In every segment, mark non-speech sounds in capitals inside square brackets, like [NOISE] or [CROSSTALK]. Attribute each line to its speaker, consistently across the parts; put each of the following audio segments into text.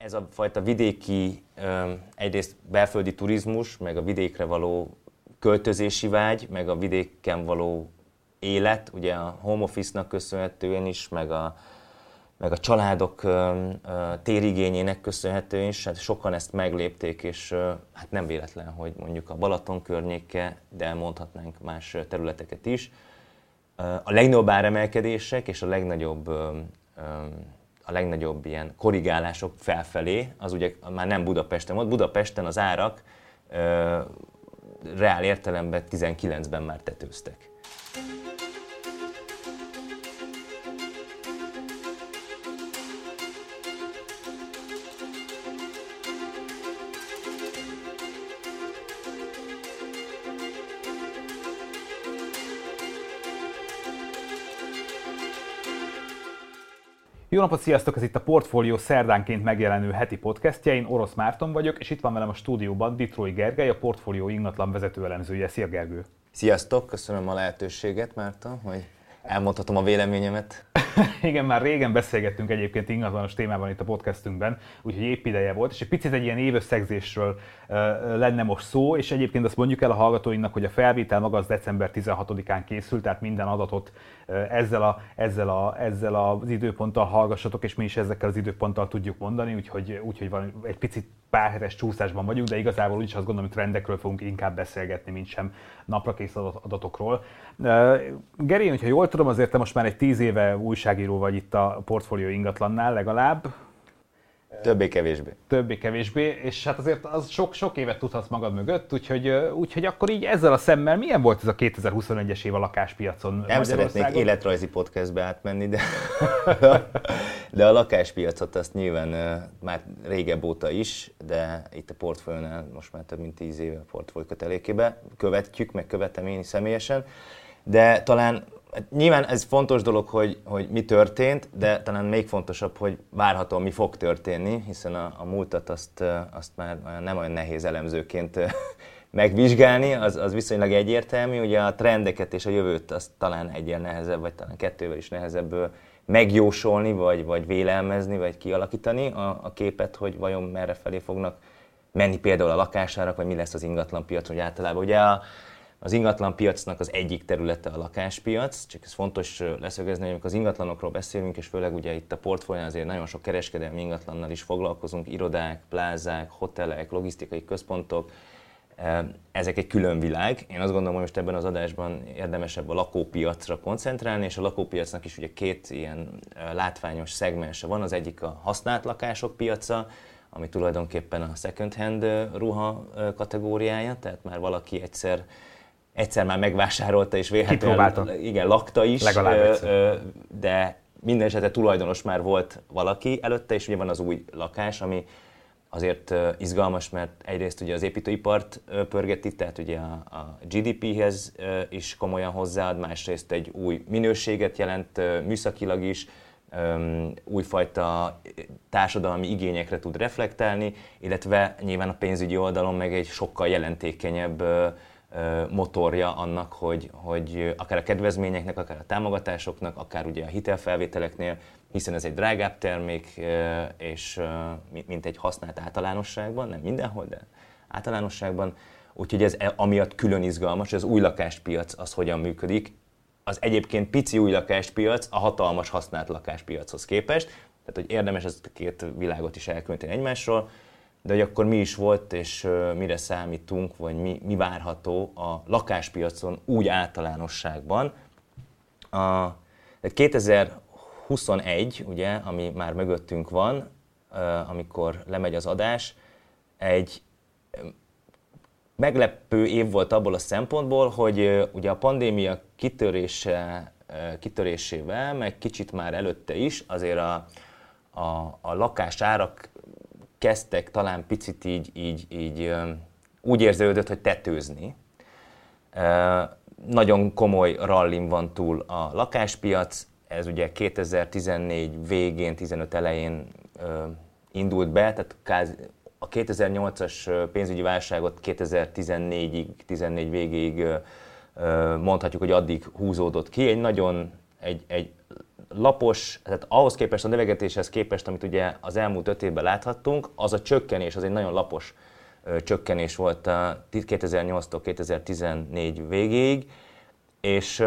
Speaker 1: ez a fajta vidéki, egyrészt belföldi turizmus, meg a vidékre való költözési vágy, meg a vidéken való élet, ugye a home office-nak köszönhetően is, meg a, meg a családok térigényének köszönhetően is, hát sokan ezt meglépték, és hát nem véletlen, hogy mondjuk a Balaton környéke, de mondhatnánk más területeket is. A legnagyobb áremelkedések és a legnagyobb a legnagyobb ilyen korrigálások felfelé, az ugye már nem Budapesten volt. Budapesten az árak reál értelemben 19-ben már tetőztek.
Speaker 2: Jó napot, sziasztok! Ez itt a Portfolio szerdánként megjelenő heti podcastje. Én Orosz Márton vagyok, és itt van velem a stúdióban Detroit Gergely, a Portfolio ingatlan vezető elemzője. Szia Gergő!
Speaker 1: Sziasztok! Köszönöm a lehetőséget, Márton, hogy elmondhatom a véleményemet. [LAUGHS]
Speaker 2: Igen, már régen beszélgettünk egyébként ingatlanos témában itt a podcastünkben, úgyhogy épp ideje volt, és egy picit egy ilyen évösszegzésről lenne most szó, és egyébként azt mondjuk el a hallgatóinknak, hogy a felvétel maga az december 16-án készült, tehát minden adatot ezzel, a, ezzel, a, ezzel az időponttal hallgassatok, és mi is ezekkel az időponttal tudjuk mondani, úgyhogy, úgyhogy van egy picit pár hetes csúszásban vagyunk, de igazából úgyis azt gondolom, hogy trendekről fogunk inkább beszélgetni, mint sem naprakész adatokról. Geri, hogyha jól tudom, azért te most már egy tíz éve újságíró vagy itt a portfólió ingatlannál legalább.
Speaker 1: Többé-kevésbé.
Speaker 2: Többé-kevésbé, és hát azért az sok, sok évet tudhatsz magad mögött, úgyhogy, úgyhogy akkor így ezzel a szemmel milyen volt ez a 2021-es év a lakáspiacon
Speaker 1: Nem szeretnék életrajzi podcastbe átmenni, de, [LAUGHS] de a lakáspiacot azt nyilván már régebb óta is, de itt a portfóliónál most már több mint 10 éve a portfólió kötelékébe követjük, meg követem én személyesen, de talán nyilván ez fontos dolog, hogy, hogy mi történt, de talán még fontosabb, hogy várhatóan mi fog történni, hiszen a, a múltat azt, azt már nem olyan nehéz elemzőként [LAUGHS] megvizsgálni, az, az viszonylag egyértelmű. Ugye a trendeket és a jövőt azt talán egyen nehezebb, vagy talán kettővel is nehezebb megjósolni, vagy, vagy vélelmezni, vagy kialakítani a, a képet, hogy vajon merre felé fognak menni például a lakásárak, vagy mi lesz az ingatlanpiac, hogy általában. Ugye a, az ingatlan piacnak az egyik területe a lakáspiac, csak ez fontos leszögezni, hogy amikor az ingatlanokról beszélünk, és főleg ugye itt a portfólión azért nagyon sok kereskedelmi ingatlannal is foglalkozunk, irodák, plázák, hotelek, logisztikai központok, ezek egy külön világ. Én azt gondolom, hogy most ebben az adásban érdemesebb a lakópiacra koncentrálni, és a lakópiacnak is ugye két ilyen látványos szegmense van. Az egyik a használt lakások piaca, ami tulajdonképpen a second hand ruha kategóriája, tehát már valaki egyszer egyszer már megvásárolta és véletlenül igen, lakta is,
Speaker 2: Legalább
Speaker 1: ö, de minden esetre tulajdonos már volt valaki előtte, és ugye van az új lakás, ami azért izgalmas, mert egyrészt ugye az építőipart pörgeti, tehát ugye a, a GDP-hez is komolyan hozzáad, másrészt egy új minőséget jelent műszakilag is, újfajta társadalmi igényekre tud reflektálni, illetve nyilván a pénzügyi oldalon meg egy sokkal jelentékenyebb motorja annak, hogy, hogy akár a kedvezményeknek, akár a támogatásoknak, akár ugye a hitelfelvételeknél, hiszen ez egy drágább termék, és mint egy használt általánosságban, nem mindenhol, de általánosságban. Úgyhogy ez e, amiatt külön izgalmas, az új lakáspiac az hogyan működik. Az egyébként pici új lakáspiac a hatalmas használt lakáspiachoz képest, tehát hogy érdemes ezt a két világot is elkülöníteni egymásról de hogy akkor mi is volt, és mire számítunk, vagy mi, mi várható a lakáspiacon úgy általánosságban. A, 2021, ugye, ami már mögöttünk van, amikor lemegy az adás, egy meglepő év volt abból a szempontból, hogy ugye a pandémia kitörése, kitörésével, meg kicsit már előtte is, azért a, a, a lakásárak kezdtek talán picit így, így, így úgy érződött, hogy tetőzni. Nagyon komoly rallim van túl a lakáspiac, ez ugye 2014 végén, 15 elején indult be, tehát a 2008-as pénzügyi válságot 2014-ig, 14 végéig mondhatjuk, hogy addig húzódott ki. Egy nagyon egy, egy lapos, tehát ahhoz képest, a növegetéshez képest, amit ugye az elmúlt öt évben láthattunk, az a csökkenés, az egy nagyon lapos csökkenés volt a 2008-tól 2014 végéig, és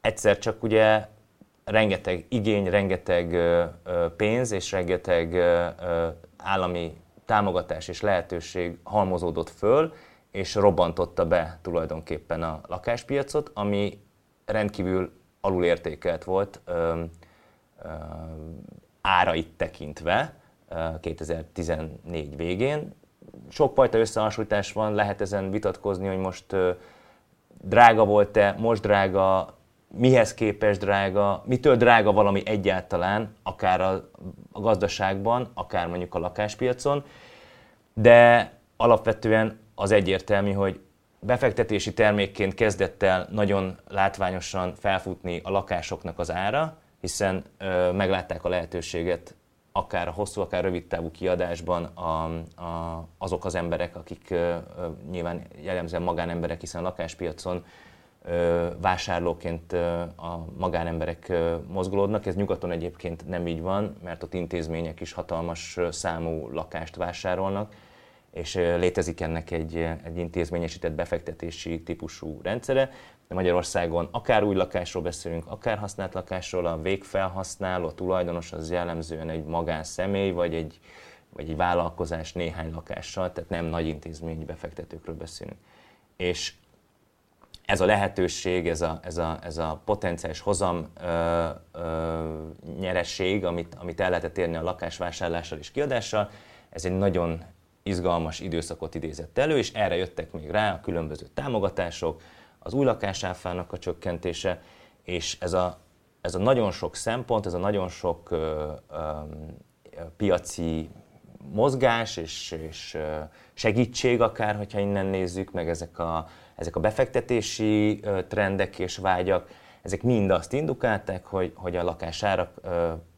Speaker 1: egyszer csak ugye rengeteg igény, rengeteg pénz és rengeteg állami támogatás és lehetőség halmozódott föl, és robbantotta be tulajdonképpen a lakáspiacot, ami rendkívül alulértékelt volt árait tekintve 2014 végén. Sokfajta összehasonlítás van, lehet ezen vitatkozni, hogy most drága volt-e, most drága, mihez képest drága, mitől drága valami egyáltalán, akár a, a gazdaságban, akár mondjuk a lakáspiacon, de alapvetően az egyértelmű, hogy befektetési termékként kezdett el nagyon látványosan felfutni a lakásoknak az ára, hiszen ö, meglátták a lehetőséget akár a hosszú, akár rövid távú kiadásban a, a, azok az emberek, akik ö, nyilván jellemzően magánemberek, hiszen a lakáspiacon ö, vásárlóként ö, a magánemberek ö, mozgolódnak. Ez nyugaton egyébként nem így van, mert ott intézmények is hatalmas számú lakást vásárolnak és létezik ennek egy, egy intézményesített befektetési típusú rendszere. De Magyarországon akár új lakásról beszélünk, akár használt lakásról, a végfelhasználó, a tulajdonos az jellemzően egy magánszemély, vagy egy, vagy egy vállalkozás néhány lakással, tehát nem nagy intézményi befektetőkről beszélünk. És ez a lehetőség, ez a, ez a, ez a potenciális hozam ö, ö, nyeresség, amit, amit el lehetett érni a lakásvásárlással és kiadással, ez egy nagyon izgalmas időszakot idézett elő, és erre jöttek még rá a különböző támogatások, az új lakásáfának a csökkentése, és ez a, ez a nagyon sok szempont, ez a nagyon sok ö, ö, piaci mozgás és, és segítség akár, hogyha innen nézzük, meg ezek a, ezek a befektetési trendek és vágyak, ezek mind azt indukálták, hogy, hogy a lakásárak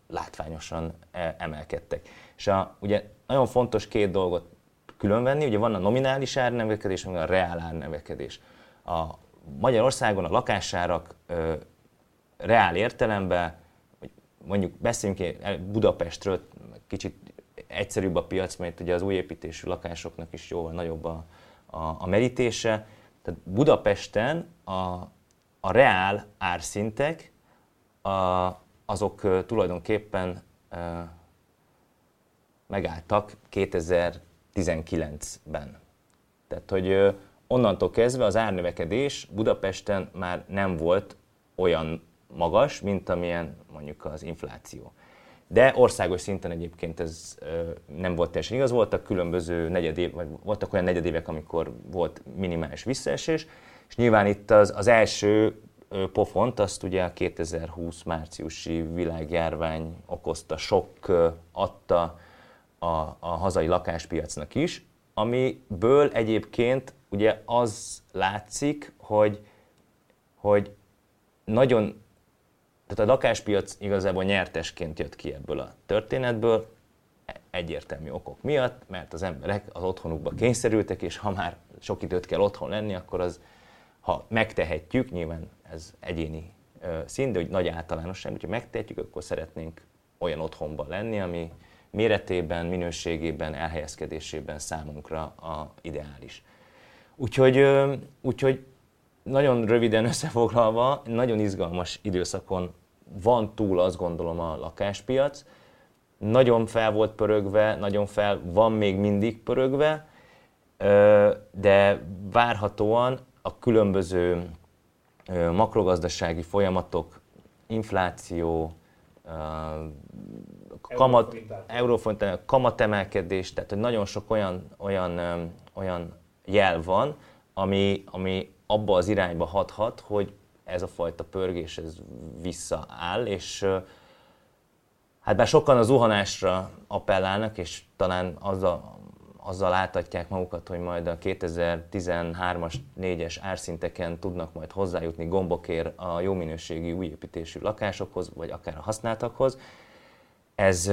Speaker 1: látványosan emelkedtek. És a, ugye nagyon fontos két dolgot különvenni. Ugye van a nominális árnövekedés, meg a reál árnövekedés. A Magyarországon a lakásárak ö, reál értelemben, mondjuk beszéljünk Budapestről, kicsit egyszerűbb a piac, mert ugye az új építésű lakásoknak is jóval nagyobb a, a, a merítése. Tehát Budapesten a, a reál árszintek a, azok tulajdonképpen ö, megálltak 2000 19-ben. Tehát, hogy onnantól kezdve az árnövekedés Budapesten már nem volt olyan magas, mint amilyen mondjuk az infláció. De országos szinten egyébként ez nem volt teljesen igaz, voltak különböző negyedév, vagy voltak olyan negyedévek, amikor volt minimális visszaesés, és nyilván itt az, az első pofont azt ugye a 2020 márciusi világjárvány okozta, sok adta a, a hazai lakáspiacnak is, amiből egyébként ugye az látszik, hogy, hogy nagyon, tehát a lakáspiac igazából nyertesként jött ki ebből a történetből, egyértelmű okok miatt, mert az emberek az otthonukba kényszerültek, és ha már sok időt kell otthon lenni, akkor az, ha megtehetjük, nyilván ez egyéni szín, de hogy nagy általánosság, hogyha megtehetjük, akkor szeretnénk olyan otthonban lenni, ami, méretében, minőségében, elhelyezkedésében számunkra a ideális. Úgyhogy, úgyhogy nagyon röviden összefoglalva, nagyon izgalmas időszakon van túl azt gondolom a lakáspiac. Nagyon fel volt pörögve, nagyon fel van még mindig pörögve, de várhatóan a különböző makrogazdasági folyamatok, infláció, kamat, eurófont, kamatemelkedés, tehát hogy nagyon sok olyan, olyan, olyan jel van, ami, ami abba az irányba hathat, hogy ez a fajta pörgés ez visszaáll, és hát bár sokan az zuhanásra appellálnak, és talán azzal, azzal láthatják magukat, hogy majd a 2013-as, 4-es árszinteken tudnak majd hozzájutni gombokért a jó minőségi újépítésű lakásokhoz, vagy akár a használtakhoz, ez,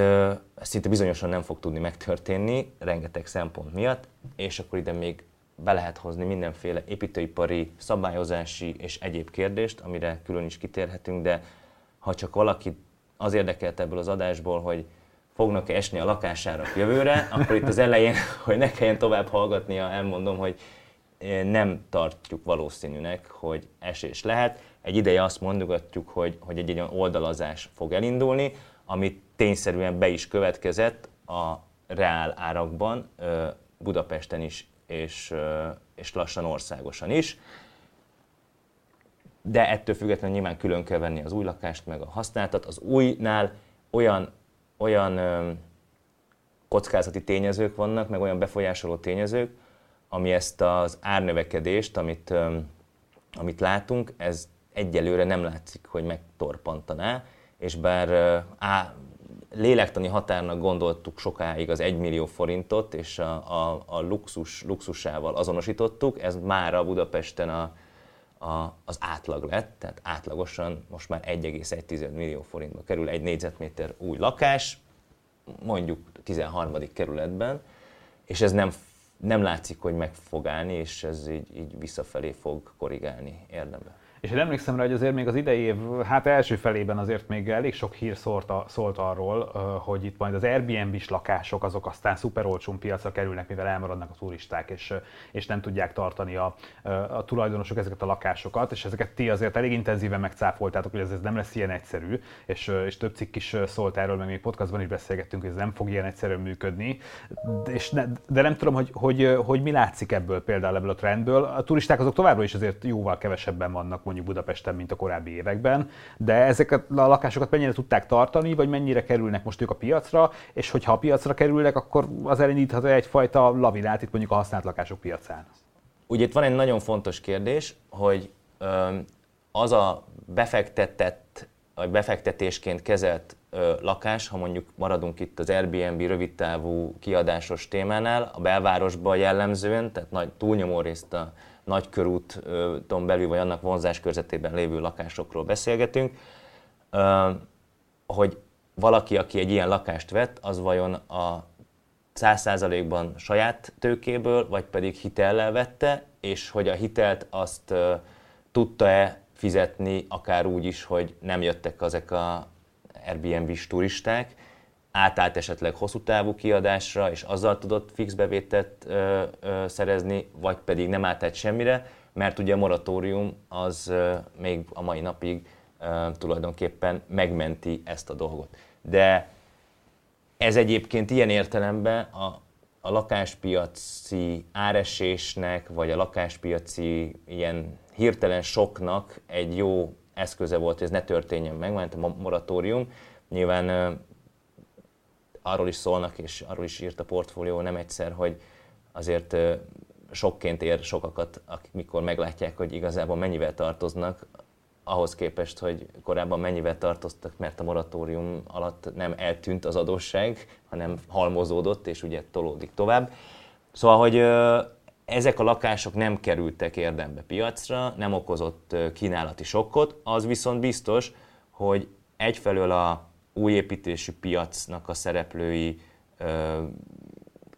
Speaker 1: ez szinte bizonyosan nem fog tudni megtörténni, rengeteg szempont miatt, és akkor ide még be lehet hozni mindenféle építőipari, szabályozási és egyéb kérdést, amire külön is kitérhetünk, de ha csak valaki az érdekelt ebből az adásból, hogy fognak-e esni a lakására jövőre, akkor itt az elején, [LAUGHS] hogy ne kelljen tovább hallgatnia, elmondom, hogy nem tartjuk valószínűnek, hogy esés lehet. Egy ideje azt mondogatjuk, hogy, hogy egy ilyen oldalazás fog elindulni, ami tényszerűen be is következett a reál árakban, Budapesten is, és, és lassan országosan is. De ettől függetlenül nyilván külön kell venni az új lakást, meg a használtat. Az újnál olyan, olyan kockázati tényezők vannak, meg olyan befolyásoló tényezők, ami ezt az árnövekedést, amit, amit látunk, ez egyelőre nem látszik, hogy megtorpantaná, és bár á, lélektani határnak gondoltuk sokáig az 1 millió forintot, és a, a, a luxus, luxusával azonosítottuk, ez már a Budapesten a, a, az átlag lett, tehát átlagosan most már 1,1 millió forintba kerül egy négyzetméter új lakás, mondjuk 13. kerületben, és ez nem, nem látszik, hogy meg fog állni, és ez így, így visszafelé fog korrigálni érdemben.
Speaker 2: És én emlékszem rá, hogy azért még az idei év, hát első felében azért még elég sok hír szólt, a, szólt arról, hogy itt majd az Airbnb-s lakások azok aztán szuper olcsón piacra kerülnek, mivel elmaradnak a turisták, és, és nem tudják tartani a, a tulajdonosok ezeket a lakásokat, és ezeket ti azért elég intenzíven megcáfoltátok, hogy ez, ez nem lesz ilyen egyszerű, és, és több cikk is szólt erről, meg még podcastban is beszélgettünk, hogy ez nem fog ilyen egyszerűen működni, de, és ne, de nem tudom, hogy, hogy, hogy mi látszik ebből például ebből a trendből. A turisták azok továbbra is azért jóval kevesebben vannak mondjuk Budapesten, mint a korábbi években, de ezeket a lakásokat mennyire tudták tartani, vagy mennyire kerülnek most ők a piacra, és hogyha a piacra kerülnek, akkor az elindíthat egyfajta lavinát itt mondjuk a használt lakások piacán.
Speaker 1: Ugye itt van egy nagyon fontos kérdés, hogy az a befektetett, vagy befektetésként kezelt lakás, ha mondjuk maradunk itt az Airbnb rövidtávú kiadásos témánál, a belvárosban jellemzően, tehát nagy túlnyomó részt a nagykörúton belül, vagy annak vonzás körzetében lévő lakásokról beszélgetünk, hogy valaki, aki egy ilyen lakást vett, az vajon a 100%-ban saját tőkéből, vagy pedig hitellel vette, és hogy a hitelt azt tudta-e fizetni, akár úgy is, hogy nem jöttek ezek a Airbnb-s turisták, átállt esetleg hosszú távú kiadásra, és azzal tudott fix bevételt ö, ö, szerezni, vagy pedig nem átállt semmire, mert ugye a moratórium az ö, még a mai napig ö, tulajdonképpen megmenti ezt a dolgot. De ez egyébként ilyen értelemben a, a lakáspiaci áresésnek, vagy a lakáspiaci ilyen hirtelen soknak egy jó eszköze volt, hogy ez ne történjen meg, mert a moratórium. Nyilván arról is szólnak, és arról is írt a portfólió nem egyszer, hogy azért sokként ér sokakat, mikor meglátják, hogy igazából mennyivel tartoznak, ahhoz képest, hogy korábban mennyivel tartoztak, mert a moratórium alatt nem eltűnt az adósság, hanem halmozódott, és ugye tolódik tovább. Szóval, hogy ezek a lakások nem kerültek érdembe piacra, nem okozott kínálati sokkot, az viszont biztos, hogy egyfelől a új építésű piacnak a szereplői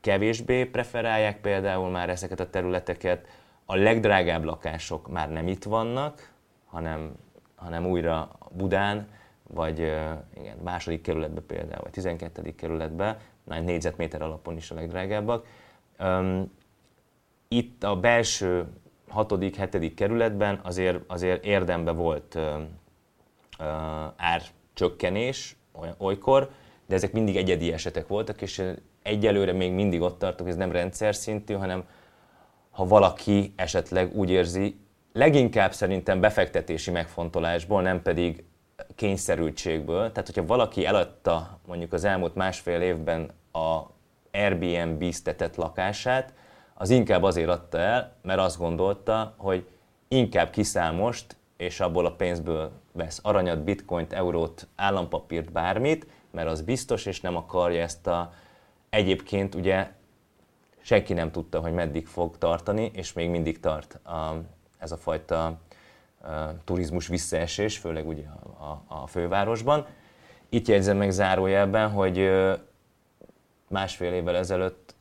Speaker 1: kevésbé preferálják például már ezeket a területeket. A legdrágább lakások már nem itt vannak, hanem, hanem újra Budán, vagy igen, második kerületbe például, vagy 12. kerületbe, négyzetméter alapon is a legdrágábbak. Itt a belső 6. 7. kerületben azért, azért érdembe volt árcsökkenés, olykor, de ezek mindig egyedi esetek voltak, és egyelőre még mindig ott tartok, ez nem rendszer szintű, hanem ha valaki esetleg úgy érzi, leginkább szerintem befektetési megfontolásból, nem pedig kényszerültségből. Tehát, hogyha valaki eladta mondjuk az elmúlt másfél évben a Airbnb-ztetett lakását, az inkább azért adta el, mert azt gondolta, hogy inkább kiszáll most, és abból a pénzből vesz aranyat, bitcoint, eurót, állampapírt, bármit, mert az biztos, és nem akarja ezt a... Egyébként ugye senki nem tudta, hogy meddig fog tartani, és még mindig tart a, ez a fajta a, turizmus visszaesés, főleg ugye a, a, a fővárosban. Itt jegyzem meg zárójelben, hogy másfél évvel ezelőtt,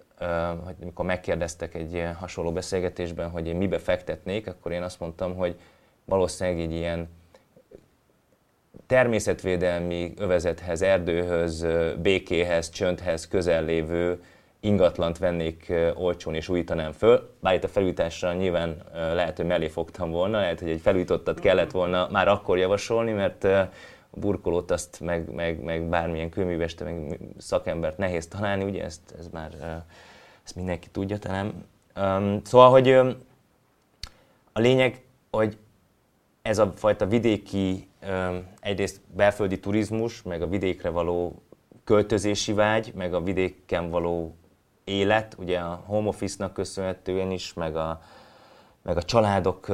Speaker 1: hogy amikor megkérdeztek egy hasonló beszélgetésben, hogy én mibe fektetnék, akkor én azt mondtam, hogy valószínűleg egy ilyen természetvédelmi övezethez, erdőhöz, békéhez, csöndhez közel lévő ingatlant vennék olcsón és újítanám föl. Bár itt a felújításra nyilván lehet, hogy mellé fogtam volna, lehet, hogy egy felújítottat kellett volna már akkor javasolni, mert a burkolót azt meg, meg, meg bármilyen kőműveste, meg szakembert nehéz találni, ugye ezt, ez már ezt mindenki tudja talán. Szóval, hogy a lényeg, hogy ez a fajta vidéki, egyrészt belföldi turizmus, meg a vidékre való költözési vágy, meg a vidéken való élet, ugye a home office-nak köszönhetően is, meg a, meg a családok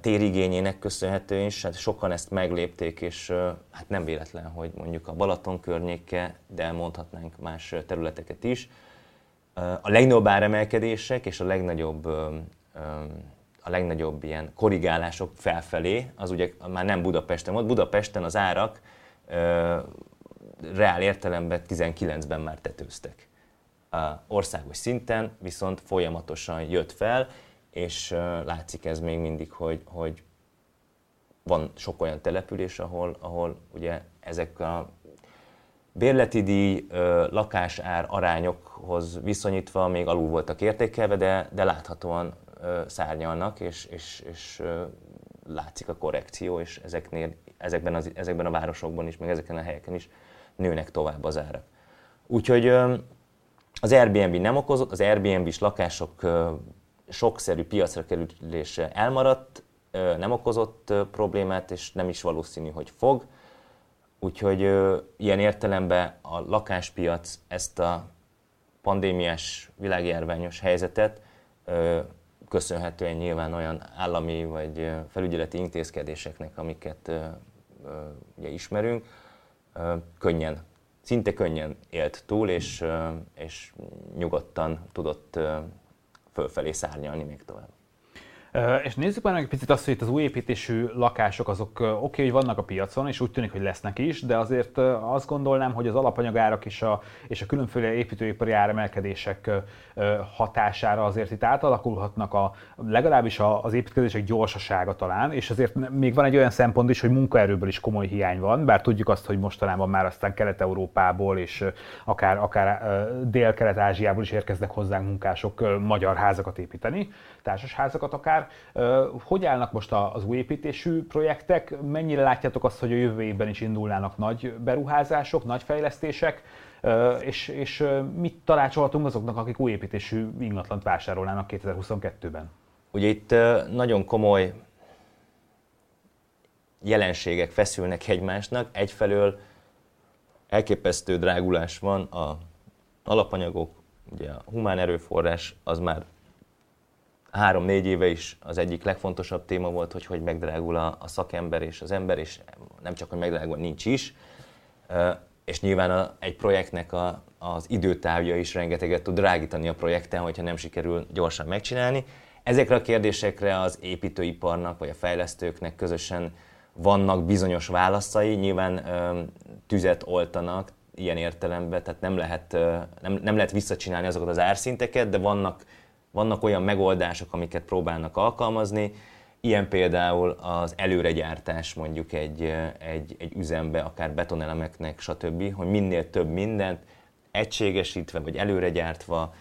Speaker 1: térigényének köszönhetően is, hát sokan ezt meglépték, és hát nem véletlen, hogy mondjuk a Balaton környéke, de mondhatnánk más területeket is. A legnagyobb áremelkedések és a legnagyobb a legnagyobb ilyen korrigálások felfelé, az ugye már nem Budapesten volt. Budapesten az árak reál értelemben 19-ben már tetőztek országos szinten viszont folyamatosan jött fel, és látszik ez még mindig, hogy, hogy van sok olyan település, ahol, ahol ugye ezek a bérleti díj, lakásár arányokhoz viszonyítva még alul voltak értékelve, de, de láthatóan szárnyalnak, és, és, és látszik a korrekció, és ezeknél, ezekben, az, ezekben a városokban is, meg ezeken a helyeken is nőnek tovább az árak. Úgyhogy az Airbnb nem okozott, az Airbnb-s lakások sokszerű piacra kerülése elmaradt, nem okozott problémát, és nem is valószínű, hogy fog. Úgyhogy ilyen értelemben a lakáspiac ezt a pandémiás világjárványos helyzetet köszönhetően nyilván olyan állami vagy felügyeleti intézkedéseknek, amiket ugye ismerünk, könnyen szinte könnyen élt túl, és, és nyugodtan tudott fölfelé szárnyalni még tovább.
Speaker 2: És nézzük már egy picit azt, hogy itt az új építésű lakások azok oké, okay, hogy vannak a piacon, és úgy tűnik, hogy lesznek is, de azért azt gondolnám, hogy az alapanyagárak és a, és a különféle építőipari áremelkedések hatására azért itt átalakulhatnak a, legalábbis az építkezések gyorsasága talán, és azért még van egy olyan szempont is, hogy munkaerőből is komoly hiány van, bár tudjuk azt, hogy mostanában már aztán Kelet-Európából és akár, akár Dél-Kelet-Ázsiából is érkeznek hozzánk munkások magyar házakat építeni, társasházakat akár, hogy állnak most az új építésű projektek? Mennyire látjátok azt, hogy a jövő évben is indulnának nagy beruházások, nagy fejlesztések? És, és mit tanácsolhatunk azoknak, akik új építésű ingatlant vásárolnának 2022-ben?
Speaker 1: Ugye itt nagyon komoly jelenségek feszülnek egymásnak. Egyfelől elképesztő drágulás van a alapanyagok, ugye a humán erőforrás az már három-négy éve is az egyik legfontosabb téma volt, hogy hogy megdrágul a, a szakember és az ember, és nem csak, hogy megdrágul, nincs is. És nyilván a, egy projektnek a, az időtávja is rengeteget tud drágítani a projekten, hogyha nem sikerül gyorsan megcsinálni. Ezekre a kérdésekre az építőiparnak vagy a fejlesztőknek közösen vannak bizonyos válaszai, nyilván tüzet oltanak ilyen értelemben, tehát nem lehet, nem, nem lehet visszacsinálni azokat az árszinteket, de vannak vannak olyan megoldások, amiket próbálnak alkalmazni, ilyen például az előregyártás mondjuk egy, egy, egy üzembe, akár betonelemeknek, stb., hogy minél több mindent egységesítve vagy előregyártva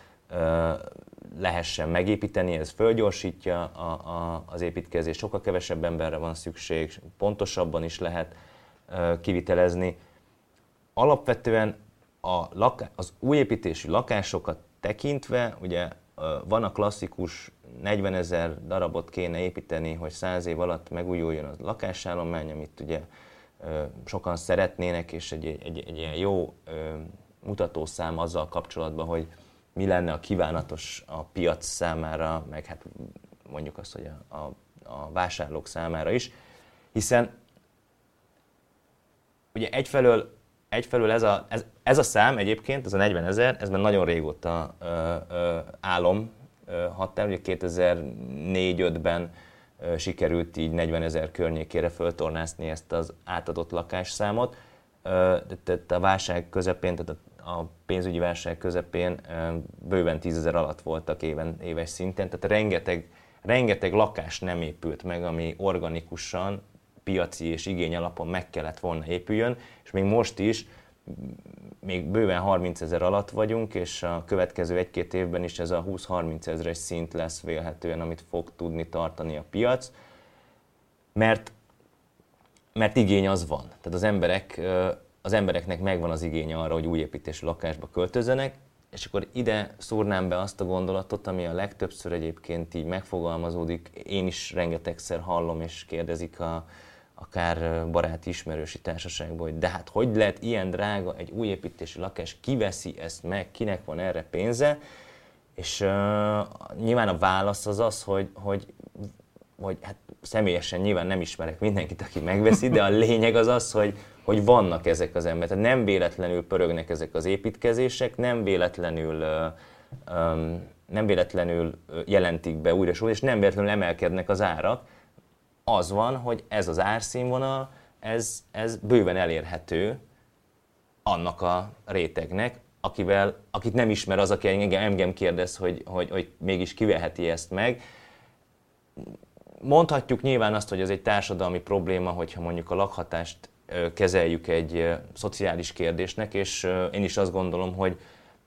Speaker 1: lehessen megépíteni, ez fölgyorsítja a, a, az építkezést, sokkal kevesebb emberre van szükség, pontosabban is lehet kivitelezni. Alapvetően a laká- az új építésű lakásokat tekintve, ugye van a klasszikus 40 ezer darabot kéne építeni, hogy 100 év alatt megújuljon a lakásállomány, amit ugye sokan szeretnének, és egy, egy, egy ilyen jó mutatószám azzal kapcsolatban, hogy mi lenne a kívánatos a piac számára, meg hát mondjuk azt, hogy a, a, a vásárlók számára is, hiszen ugye egyfelől egyfelől ez a, ez, ez a szám egyébként, ez a 40 ezer, ez már nagyon régóta ö, ö, álom ö, ugye 2004-5-ben ö, sikerült így 40 ezer környékére föltornászni ezt az átadott lakásszámot. Ö, tehát a válság közepén, tehát a, pénzügyi válság közepén bőven 10 ezer alatt voltak éven, éves szinten, tehát rengeteg, rengeteg lakás nem épült meg, ami organikusan piaci és igény alapon meg kellett volna épüljön, és még most is még bőven 30 ezer alatt vagyunk, és a következő egy-két évben is ez a 20-30 ezeres szint lesz vélhetően, amit fog tudni tartani a piac, mert, mert igény az van. Tehát az, emberek, az embereknek megvan az igény arra, hogy új építésű lakásba költözzenek, és akkor ide szúrnám be azt a gondolatot, ami a legtöbbször egyébként így megfogalmazódik. Én is rengetegszer hallom és kérdezik a, akár baráti ismerősi társaságból, hogy de hát hogy lehet ilyen drága egy új építési lakás, kiveszi ezt meg, kinek van erre pénze, és uh, nyilván a válasz az az, hogy, hogy, hogy hát személyesen nyilván nem ismerek mindenkit, aki megveszi, de a [LAUGHS] lényeg az az, hogy, hogy vannak ezek az emberek. Tehát nem véletlenül pörögnek ezek az építkezések, nem véletlenül uh, um, nem véletlenül jelentik be újra és nem véletlenül emelkednek az árak, az van, hogy ez az árszínvonal, ez, ez bőven elérhető annak a rétegnek, akivel, akit nem ismer az, aki engem, engem kérdez, hogy, hogy, hogy mégis kiveheti ezt meg. Mondhatjuk nyilván azt, hogy ez egy társadalmi probléma, hogyha mondjuk a lakhatást kezeljük egy szociális kérdésnek, és én is azt gondolom, hogy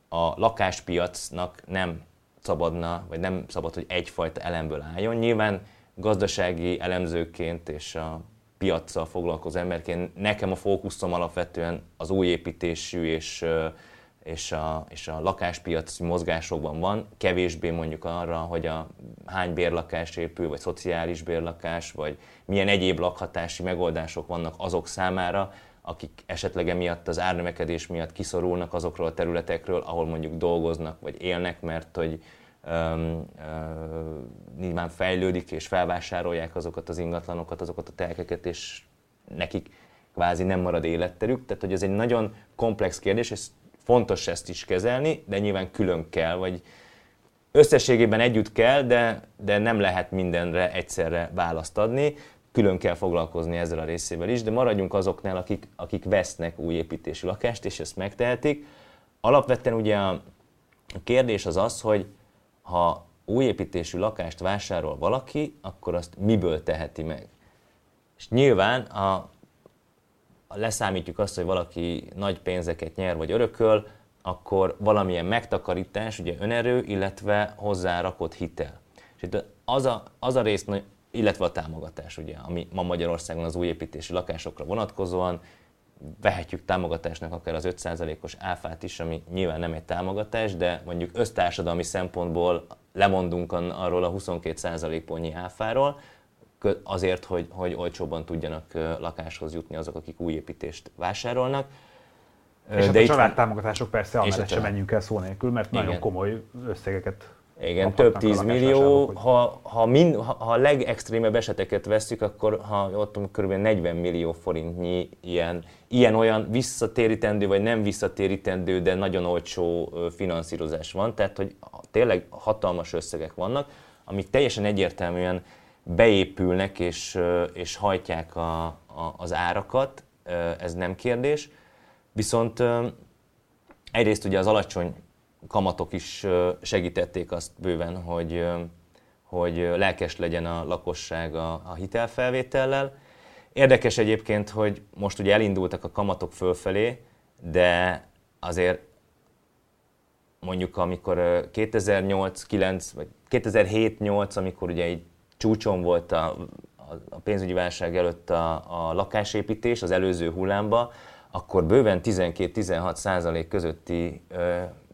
Speaker 1: a lakáspiacnak nem szabadna, vagy nem szabad, hogy egyfajta elemből álljon. Nyilván gazdasági elemzőként és a piaccal foglalkozó emberként nekem a fókuszom alapvetően az új építésű és, és, a, és a lakáspiaci mozgásokban van, kevésbé mondjuk arra, hogy a hány bérlakás épül, vagy szociális bérlakás, vagy milyen egyéb lakhatási megoldások vannak azok számára, akik esetleg emiatt az árnövekedés miatt kiszorulnak azokról a területekről, ahol mondjuk dolgoznak, vagy élnek, mert hogy nyilván fejlődik és felvásárolják azokat az ingatlanokat, azokat a telkeket, és nekik kvázi nem marad életterük. Tehát, hogy ez egy nagyon komplex kérdés, és fontos ezt is kezelni, de nyilván külön kell, vagy összességében együtt kell, de, de nem lehet mindenre egyszerre választ adni. Külön kell foglalkozni ezzel a részével is, de maradjunk azoknál, akik, akik vesznek új építési lakást, és ezt megtehetik. Alapvetően ugye a kérdés az az, hogy ha új építésű lakást vásárol valaki, akkor azt miből teheti meg? És nyilván a, a leszámítjuk azt, hogy valaki nagy pénzeket nyer vagy örököl, akkor valamilyen megtakarítás, ugye önerő, illetve hozzárakott hitel. És itt az a, az a rész, illetve a támogatás, ugye, ami ma Magyarországon az új építési lakásokra vonatkozóan vehetjük támogatásnak akár az 5%-os áfát is, ami nyilván nem egy támogatás, de mondjuk össztársadalmi szempontból lemondunk arról a 22% pontnyi áfáról, azért, hogy, hogy olcsóbban tudjanak lakáshoz jutni azok, akik új építést vásárolnak.
Speaker 2: És hát de a családtámogatások persze, amellett sem menjünk el szó nélkül, mert Igen. nagyon komoly összegeket
Speaker 1: igen, több tíz millió. Ha, ha, min, ha a legextrémebb eseteket veszük, akkor ha ott kb. 40 millió forintnyi ilyen, ilyen olyan visszatérítendő vagy nem visszatérítendő, de nagyon olcsó finanszírozás van. Tehát, hogy tényleg hatalmas összegek vannak, amik teljesen egyértelműen beépülnek és, és hajtják a, a, az árakat, ez nem kérdés. Viszont egyrészt ugye az alacsony kamatok is segítették azt bőven, hogy, hogy lelkes legyen a lakosság a, a hitelfelvétellel. Érdekes egyébként, hogy most ugye elindultak a kamatok fölfelé, de azért mondjuk amikor 2008-9 vagy 2007-8, amikor ugye egy csúcson volt a, a pénzügyi válság előtt a, a lakásépítés az előző hullámba, akkor bőven 12-16 százalék közötti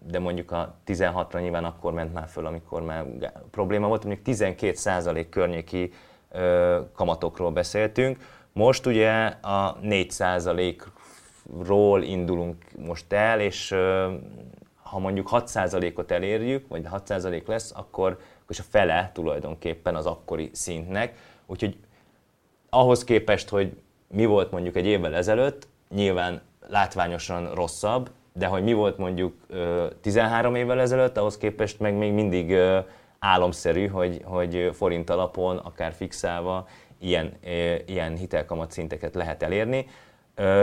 Speaker 1: de mondjuk a 16-ra nyilván akkor ment már föl, amikor már probléma volt, mondjuk 12% környéki ö, kamatokról beszéltünk. Most ugye a 4%-ról indulunk most el, és ö, ha mondjuk 6%-ot elérjük, vagy 6% lesz, akkor, akkor a fele tulajdonképpen az akkori szintnek. Úgyhogy ahhoz képest, hogy mi volt mondjuk egy évvel ezelőtt, nyilván látványosan rosszabb, de hogy mi volt mondjuk 13 évvel ezelőtt, ahhoz képest meg még mindig álomszerű, hogy, hogy forint alapon, akár fixálva ilyen, ilyen hitelkamat szinteket lehet elérni.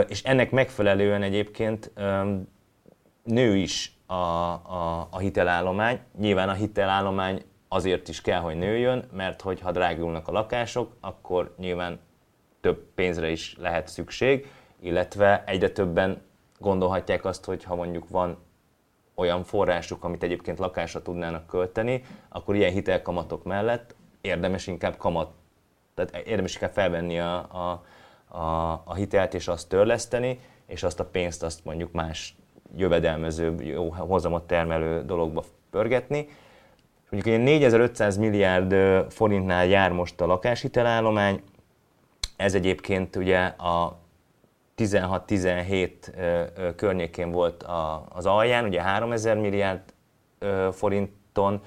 Speaker 1: És ennek megfelelően egyébként nő is a, a, a hitelállomány. Nyilván a hitelállomány azért is kell, hogy nőjön, mert hogy ha drágulnak a lakások, akkor nyilván több pénzre is lehet szükség, illetve egyre többen gondolhatják azt, hogy ha mondjuk van olyan forrásuk, amit egyébként lakásra tudnának költeni, akkor ilyen hitelkamatok mellett érdemes inkább kamat, tehát érdemes inkább felvenni a, a, a, a hitelt és azt törleszteni, és azt a pénzt azt mondjuk más jövedelmezőbb, jó hozamot termelő dologba pörgetni. Mondjuk ilyen 4500 milliárd forintnál jár most a lakáshitelállomány, ez egyébként ugye a 16-17 környékén volt az alján, ugye 3000 milliárd forinton,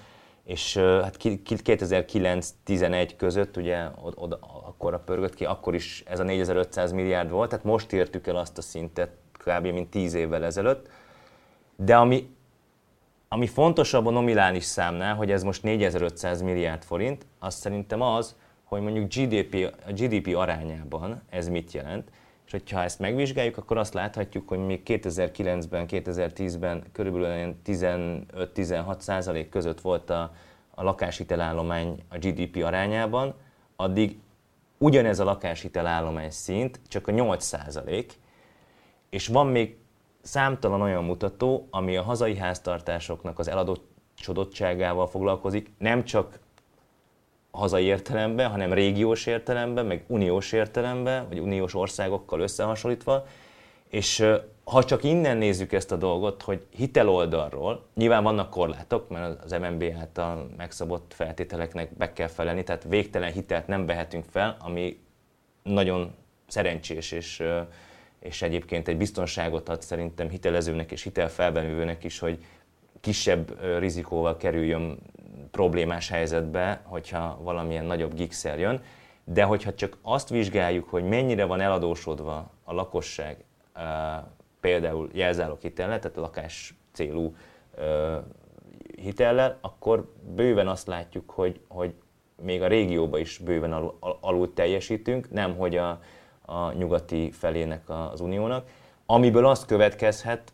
Speaker 1: és hát 2009-11 között ugye oda, akkor pörgött ki, akkor is ez a 4500 milliárd volt, tehát most értük el azt a szintet kb. mint 10 évvel ezelőtt. De ami, ami fontosabb a nominális számnál, hogy ez most 4500 milliárd forint, az szerintem az, hogy mondjuk GDP, a GDP arányában ez mit jelent. Hogyha ezt megvizsgáljuk, akkor azt láthatjuk, hogy még 2009-ben, 2010-ben körülbelül 15-16 százalék között volt a, a lakáshitelállomány a GDP arányában, addig ugyanez a lakáshitelállomány szint csak a 8 százalék, és van még számtalan olyan mutató, ami a hazai háztartásoknak az eladócsodottságával foglalkozik, nem csak hazai értelemben, hanem régiós értelemben, meg uniós értelemben, vagy uniós országokkal összehasonlítva. És ha csak innen nézzük ezt a dolgot, hogy hitel oldalról, nyilván vannak korlátok, mert az MNB által megszabott feltételeknek be kell felelni, tehát végtelen hitelt nem vehetünk fel, ami nagyon szerencsés és, és egyébként egy biztonságot ad szerintem hitelezőnek és hitelfelbenővőnek is, hogy kisebb rizikóval kerüljön problémás helyzetbe, hogyha valamilyen nagyobb gigszer jön, de hogyha csak azt vizsgáljuk, hogy mennyire van eladósodva a lakosság például jelzálók hitellel, tehát lakás célú hitellel, akkor bőven azt látjuk, hogy, hogy még a régióban is bőven alul, alul teljesítünk, nem hogy a, a nyugati felének az uniónak, amiből azt következhet,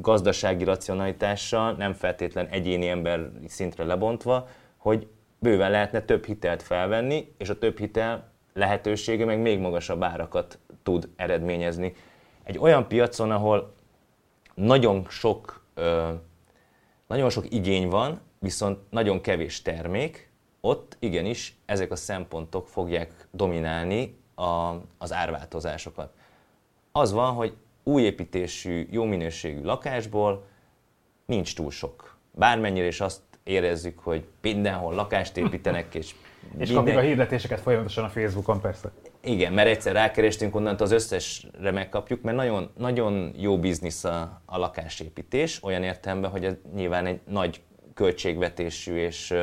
Speaker 1: gazdasági racionalitással, nem feltétlen egyéni ember szintre lebontva, hogy bőven lehetne több hitelt felvenni, és a több hitel lehetősége meg még magasabb árakat tud eredményezni. Egy olyan piacon, ahol nagyon sok, nagyon sok igény van, viszont nagyon kevés termék, ott igenis ezek a szempontok fogják dominálni a, az árváltozásokat. Az van, hogy új építésű, jó minőségű lakásból nincs túl sok. Bármennyire is azt érezzük, hogy mindenhol lakást építenek, és [LAUGHS]
Speaker 2: És minden... kapjuk a hirdetéseket folyamatosan a Facebookon persze.
Speaker 1: Igen, mert egyszer rákerestünk onnantól az összesre megkapjuk, mert nagyon, nagyon jó biznisz a, a lakásépítés, olyan értelemben, hogy ez nyilván egy nagy költségvetésű, és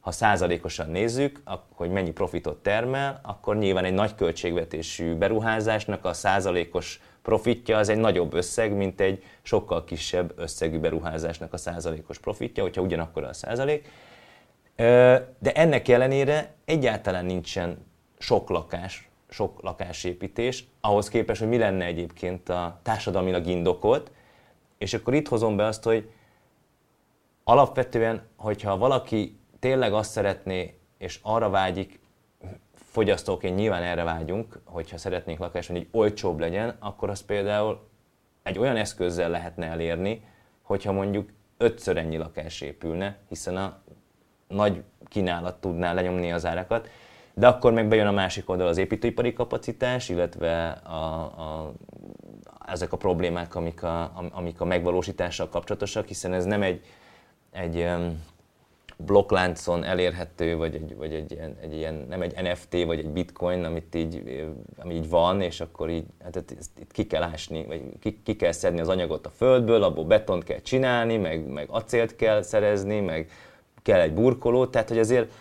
Speaker 1: ha százalékosan nézzük, hogy mennyi profitot termel, akkor nyilván egy nagy költségvetésű beruházásnak a százalékos profitja az egy nagyobb összeg, mint egy sokkal kisebb összegű beruházásnak a százalékos profitja, hogyha ugyanakkor a százalék. De ennek ellenére egyáltalán nincsen sok lakás, sok lakásépítés, ahhoz képest, hogy mi lenne egyébként a társadalmilag indokolt, és akkor itt hozom be azt, hogy alapvetően, hogyha valaki tényleg azt szeretné, és arra vágyik, fogyasztóként nyilván erre vágyunk, hogyha szeretnénk lakást, hogy egy olcsóbb legyen, akkor az például egy olyan eszközzel lehetne elérni, hogyha mondjuk ötször ennyi lakás épülne, hiszen a nagy kínálat tudná lenyomni az árakat, de akkor meg bejön a másik oldal az építőipari kapacitás, illetve a, a, ezek a problémák, amik a, amik a megvalósítással kapcsolatosak, hiszen ez nem egy, egy blokkláncon elérhető, vagy egy, vagy egy, ilyen, egy ilyen, nem egy NFT, vagy egy bitcoin, amit így, ami így van, és akkor így, hát itt ki kell ásni, vagy ki, ki, kell szedni az anyagot a földből, abból betont kell csinálni, meg, meg acélt kell szerezni, meg kell egy burkoló, tehát hogy azért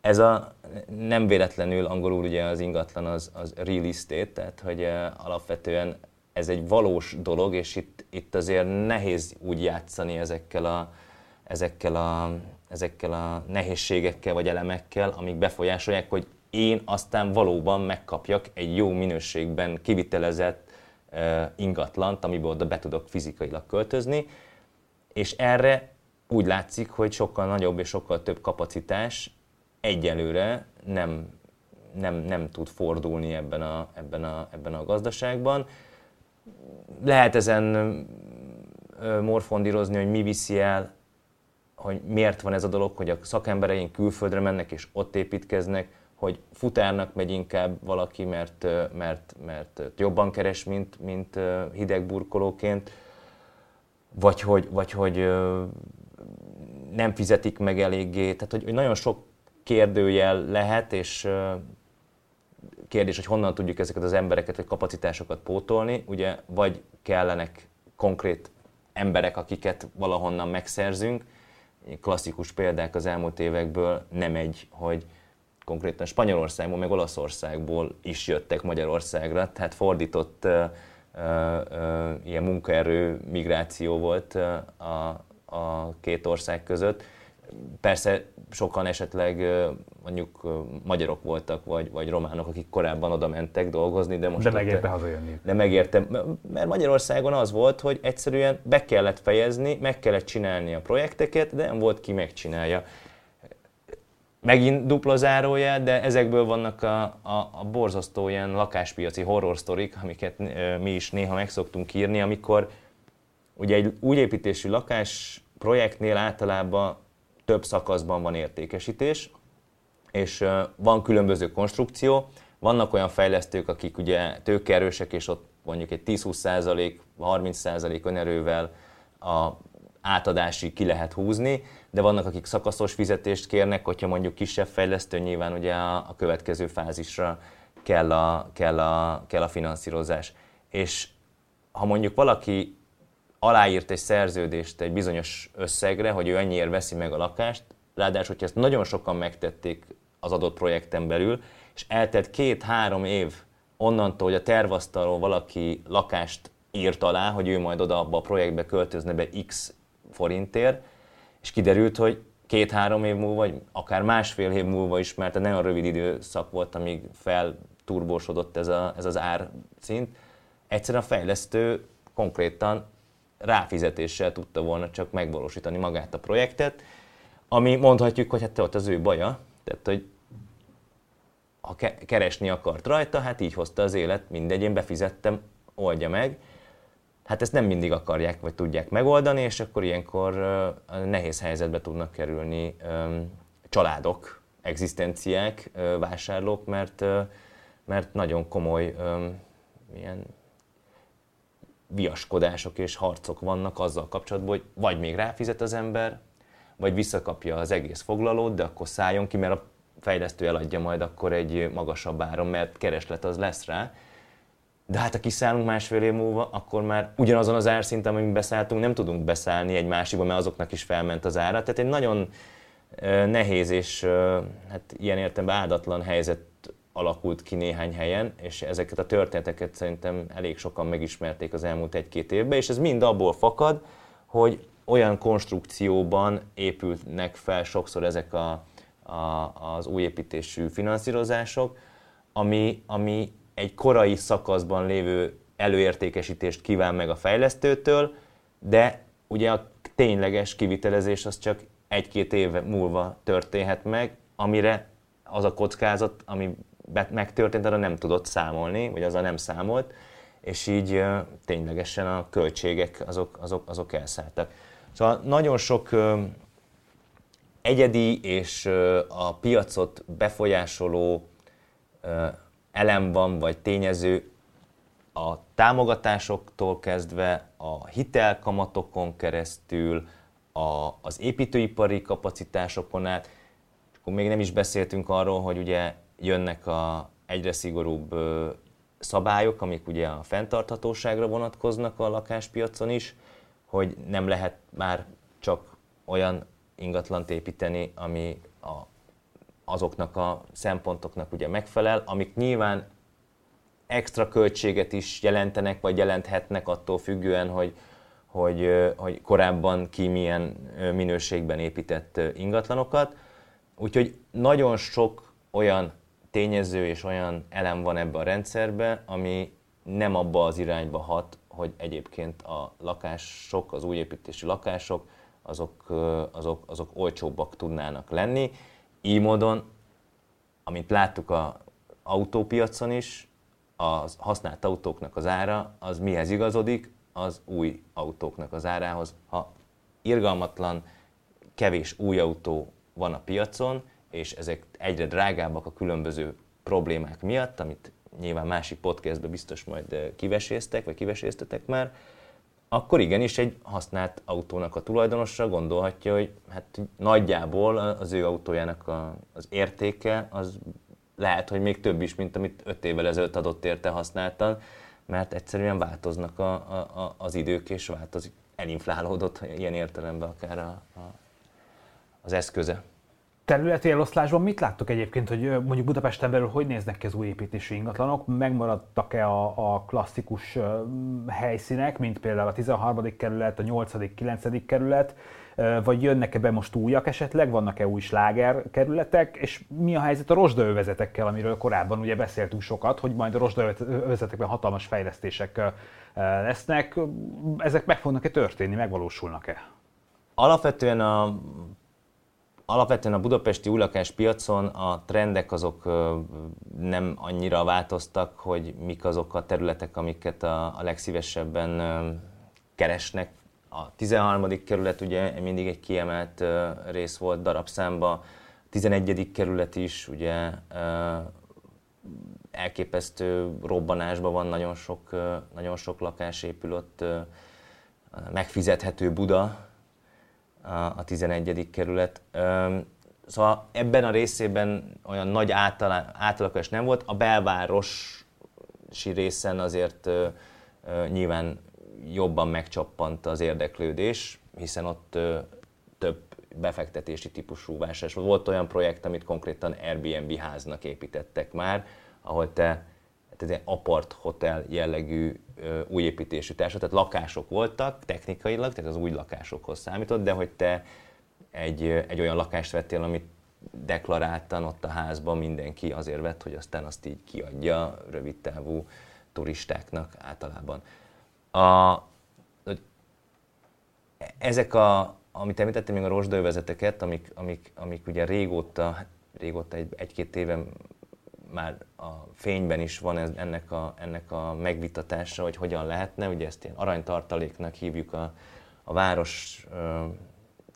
Speaker 1: ez a nem véletlenül angolul ugye az ingatlan az, az real estate, tehát hogy alapvetően ez egy valós dolog, és itt, itt azért nehéz úgy játszani ezekkel a, ezekkel a ezekkel a nehézségekkel vagy elemekkel, amik befolyásolják, hogy én aztán valóban megkapjak egy jó minőségben kivitelezett uh, ingatlant, amiből oda be tudok fizikailag költözni, és erre úgy látszik, hogy sokkal nagyobb és sokkal több kapacitás egyelőre nem, nem, nem tud fordulni ebben a, ebben, a, ebben a gazdaságban. Lehet ezen morfondírozni, hogy mi viszi el, hogy miért van ez a dolog, hogy a szakembereink külföldre mennek és ott építkeznek, hogy futárnak megy inkább valaki, mert, mert, mert jobban keres, mint, mint hidegburkolóként, vagy hogy, vagy hogy nem fizetik meg eléggé. Tehát, hogy, hogy nagyon sok kérdőjel lehet, és kérdés, hogy honnan tudjuk ezeket az embereket, vagy kapacitásokat pótolni. Ugye vagy kellenek konkrét emberek, akiket valahonnan megszerzünk. Klasszikus példák az elmúlt évekből nem egy, hogy konkrétan Spanyolországból, meg Olaszországból is jöttek Magyarországra, tehát fordított uh, uh, ilyen munkaerő migráció volt a, a két ország között. Persze sokan esetleg mondjuk magyarok voltak, vagy, vagy románok, akik korábban oda mentek dolgozni, de most...
Speaker 2: De megérte hazajönni.
Speaker 1: De megérte, mert Magyarországon az volt, hogy egyszerűen be kellett fejezni, meg kellett csinálni a projekteket, de nem volt ki megcsinálja. Megint dupla zárója, de ezekből vannak a, a, a borzasztó ilyen lakáspiaci horror sztorik, amiket mi is néha meg szoktunk írni, amikor ugye egy új építésű lakás projektnél általában több szakaszban van értékesítés, és van különböző konstrukció, vannak olyan fejlesztők, akik ugye tőkerősek, és ott mondjuk egy 10-20% 30% önerővel a átadásig ki lehet húzni, de vannak, akik szakaszos fizetést kérnek, hogyha mondjuk kisebb fejlesztő, nyilván ugye a, a következő fázisra kell a, kell, a, kell a finanszírozás. És ha mondjuk valaki aláírt egy szerződést egy bizonyos összegre, hogy ő ennyiért veszi meg a lakást, ráadásul, hogyha ezt nagyon sokan megtették az adott projekten belül, és eltelt két-három év onnantól, hogy a tervasztalról valaki lakást írt alá, hogy ő majd oda abba a projektbe költözne be x forintért, és kiderült, hogy két-három év múlva, vagy akár másfél év múlva is, mert nagyon rövid időszak volt, amíg felturbósodott ez, a, ez az árszint, egyszerűen a fejlesztő konkrétan ráfizetéssel tudta volna csak megvalósítani magát a projektet, ami mondhatjuk, hogy hát ott az ő baja, tehát hogy ha keresni akart rajta, hát így hozta az élet, mindegy, én befizettem, oldja meg. Hát ezt nem mindig akarják, vagy tudják megoldani, és akkor ilyenkor nehéz helyzetbe tudnak kerülni családok, egzisztenciák, vásárlók, mert, mert nagyon komoly ilyen viaskodások és harcok vannak azzal kapcsolatban, hogy vagy még ráfizet az ember, vagy visszakapja az egész foglalót, de akkor szálljon ki, mert a fejlesztő eladja majd akkor egy magasabb áron, mert kereslet az lesz rá. De hát ha kiszállunk másfél év múlva, akkor már ugyanazon az árszinten, amin beszálltunk, nem tudunk beszállni egy másikba, mert azoknak is felment az ára. Tehát egy nagyon nehéz és hát ilyen értelemben áldatlan helyzet alakult ki néhány helyen, és ezeket a történeteket szerintem elég sokan megismerték az elmúlt egy-két évben, és ez mind abból fakad, hogy olyan konstrukcióban épülnek fel sokszor ezek a, a, az új építésű finanszírozások, ami, ami egy korai szakaszban lévő előértékesítést kíván meg a fejlesztőtől, de ugye a tényleges kivitelezés az csak egy-két év múlva történhet meg, amire az a kockázat, ami megtörtént, arra nem tudott számolni, vagy azzal nem számolt, és így ténylegesen a költségek azok, azok, azok elszálltak. Szóval nagyon sok egyedi és a piacot befolyásoló elem van, vagy tényező a támogatásoktól kezdve, a hitelkamatokon keresztül, a, az építőipari kapacitásokon át, akkor még nem is beszéltünk arról, hogy ugye jönnek a egyre szigorúbb szabályok, amik ugye a fenntarthatóságra vonatkoznak a lakáspiacon is, hogy nem lehet már csak olyan ingatlant építeni, ami a, azoknak a szempontoknak ugye megfelel, amik nyilván extra költséget is jelentenek, vagy jelenthetnek attól függően, hogy, hogy, hogy korábban ki milyen minőségben épített ingatlanokat. Úgyhogy nagyon sok olyan tényező és olyan elem van ebbe a rendszerbe, ami nem abba az irányba hat, hogy egyébként a lakások, az új építésű lakások, azok, azok, azok olcsóbbak tudnának lenni. Így módon, amit láttuk a autópiacon is az használt autóknak az ára az mihez igazodik? Az új autóknak az árához. Ha irgalmatlan, kevés új autó van a piacon, és ezek egyre drágábbak a különböző problémák miatt, amit nyilván másik podcastben biztos majd kiveséztek, vagy kiveséztetek már, akkor igenis egy használt autónak a tulajdonosa gondolhatja, hogy hát nagyjából az ő autójának a, az értéke az lehet, hogy még több is, mint amit öt évvel ezelőtt adott érte használtan, mert egyszerűen változnak a, a, az idők, és változik, elinflálódott ilyen értelemben akár a, a, az eszköze.
Speaker 2: Területi eloszlásban mit láttok egyébként, hogy mondjuk Budapesten belül hogy néznek ki az új építésű ingatlanok? Megmaradtak-e a, a klasszikus helyszínek, mint például a 13. kerület, a 8. 9. kerület, vagy jönnek-e be most újak esetleg, vannak-e új sláger kerületek, és mi a helyzet a rozsdaövezetekkel, amiről korábban ugye beszéltünk sokat, hogy majd a rozsdaövezetekben hatalmas fejlesztések lesznek. Ezek meg fognak-e történni, megvalósulnak-e?
Speaker 1: Alapvetően a Alapvetően a budapesti új piacon a trendek azok nem annyira változtak, hogy mik azok a területek, amiket a, a legszívesebben keresnek. A 13. kerület ugye mindig egy kiemelt rész volt darabszámba, a 11. kerület is ugye elképesztő robbanásban van, nagyon sok, nagyon sok lakás épül ott, megfizethető Buda, a 11. kerület. Szóval ebben a részében olyan nagy átalakulás nem volt. A belvárosi részen azért nyilván jobban megcsappant az érdeklődés, hiszen ott több befektetési típusú vásárlás volt. Volt olyan projekt, amit konkrétan Airbnb háznak építettek már, ahol te tehát egy apart hotel jellegű új építésű tehát lakások voltak technikailag, tehát az új lakásokhoz számított, de hogy te egy, egy olyan lakást vettél, amit deklaráltan ott a házban mindenki azért vett, hogy aztán azt így kiadja rövid távú turistáknak általában. A, ezek a, amit említettem még a rozsdővezeteket, amik, amik, amik ugye régóta, hát régóta egy, egy-két éve már a fényben is van ez, ennek, a, ennek a megvitatása, hogy hogyan lehetne, ugye ezt ilyen aranytartaléknak hívjuk a, a város ö,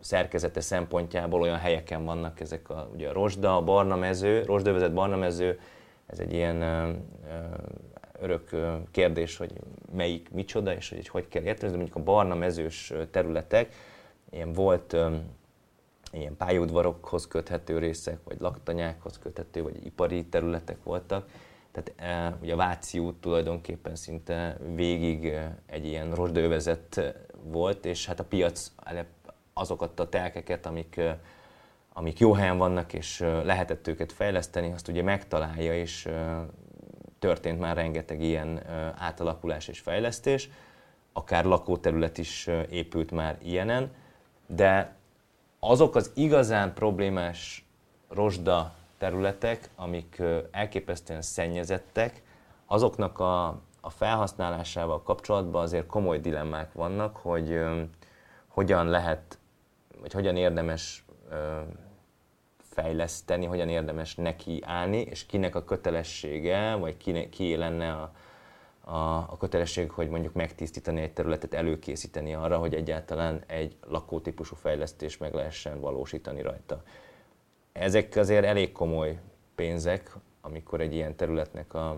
Speaker 1: szerkezete szempontjából olyan helyeken vannak ezek a, ugye a rozsda, a barna mező, rozsdövezet barna mező, ez egy ilyen ö, örök kérdés, hogy melyik micsoda, és hogy hogy kell érteni, de mondjuk a barna mezős területek, ilyen volt ilyen pályaudvarokhoz köthető részek, vagy laktanyákhoz köthető, vagy ipari területek voltak. Tehát e, ugye a Váci út tulajdonképpen szinte végig e, egy ilyen rozsdővezet volt, és hát a piac azokat a telkeket, amik, amik jó helyen vannak, és lehetett őket fejleszteni, azt ugye megtalálja, és történt már rengeteg ilyen átalakulás és fejlesztés, akár lakóterület is épült már ilyenen, de azok az igazán problémás rozsda területek, amik elképesztően szennyezettek, azoknak a, a felhasználásával kapcsolatban azért komoly dilemmák vannak, hogy hogyan lehet, vagy hogyan érdemes fejleszteni, hogyan érdemes neki állni, és kinek a kötelessége, vagy ki, ki lenne a, a, a kötelesség, hogy mondjuk megtisztítani egy területet, előkészíteni arra, hogy egyáltalán egy lakótípusú fejlesztés meg lehessen valósítani rajta. Ezek azért elég komoly pénzek, amikor egy ilyen területnek a,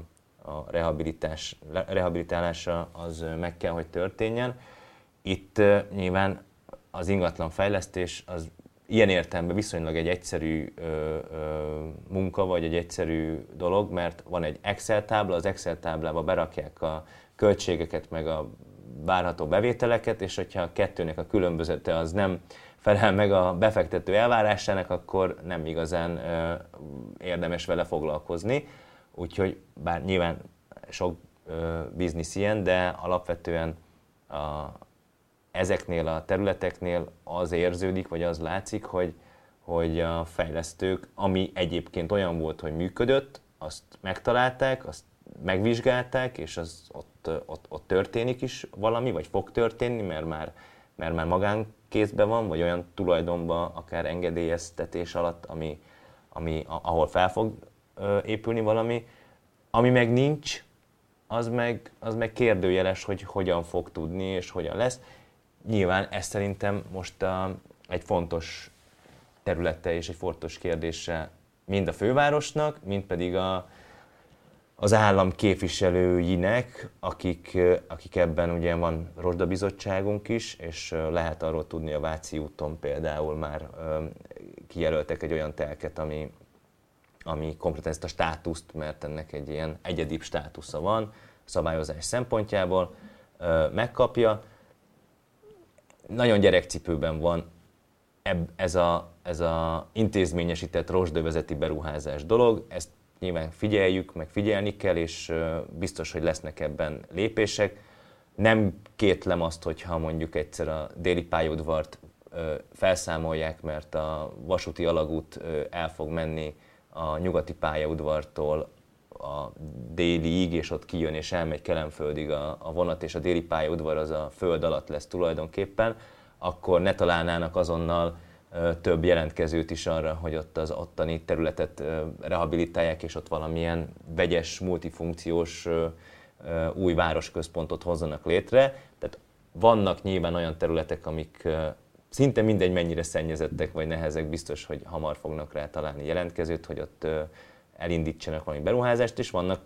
Speaker 1: a rehabilitás, rehabilitálása az meg kell, hogy történjen. Itt nyilván az ingatlan fejlesztés az ilyen értelemben viszonylag egy egyszerű ö, ö, munka, vagy egy egyszerű dolog, mert van egy Excel tábla, az Excel táblába berakják a költségeket, meg a várható bevételeket, és hogyha a kettőnek a különbözete az nem felel meg a befektető elvárásának, akkor nem igazán ö, érdemes vele foglalkozni. Úgyhogy bár nyilván sok ö, biznisz ilyen, de alapvetően a, ezeknél a területeknél az érződik, vagy az látszik, hogy, hogy a fejlesztők, ami egyébként olyan volt, hogy működött, azt megtalálták, azt megvizsgálták, és az ott, ott, ott történik is valami, vagy fog történni, mert már, mert már magánkézben van, vagy olyan tulajdonban, akár engedélyeztetés alatt, ami, ami, ahol fel fog épülni valami, Ami meg nincs, az meg, az meg kérdőjeles, hogy hogyan fog tudni és hogyan lesz. Nyilván ez szerintem most a, egy fontos területe és egy fontos kérdése mind a fővárosnak, mind pedig a, az állam képviselőinek, akik, akik ebben ugye van Rozsda is, és lehet arról tudni a Váci úton például már kijelöltek egy olyan telket, ami, ami konkrétan ezt a státuszt, mert ennek egy ilyen egyedibb státusza van szabályozás szempontjából, megkapja. Nagyon gyerekcipőben van ez a, ez a intézményesített rozsdövezeti beruházás dolog, ezt nyilván figyeljük, meg figyelni kell, és biztos, hogy lesznek ebben lépések. Nem kétlem azt, hogyha mondjuk egyszer a déli pályaudvart felszámolják, mert a vasúti alagút el fog menni a nyugati pályaudvartól a déliig, és ott kijön és elmegy Kelemföldig a, a vonat, és a déli pályaudvar az a föld alatt lesz tulajdonképpen, akkor ne találnának azonnal több jelentkezőt is arra, hogy ott az ottani területet rehabilitálják, és ott valamilyen vegyes, multifunkciós új városközpontot hozzanak létre. Tehát vannak nyilván olyan területek, amik szinte mindegy mennyire szennyezettek vagy nehezek, biztos, hogy hamar fognak rá találni jelentkezőt, hogy ott elindítsanak valami beruházást, és vannak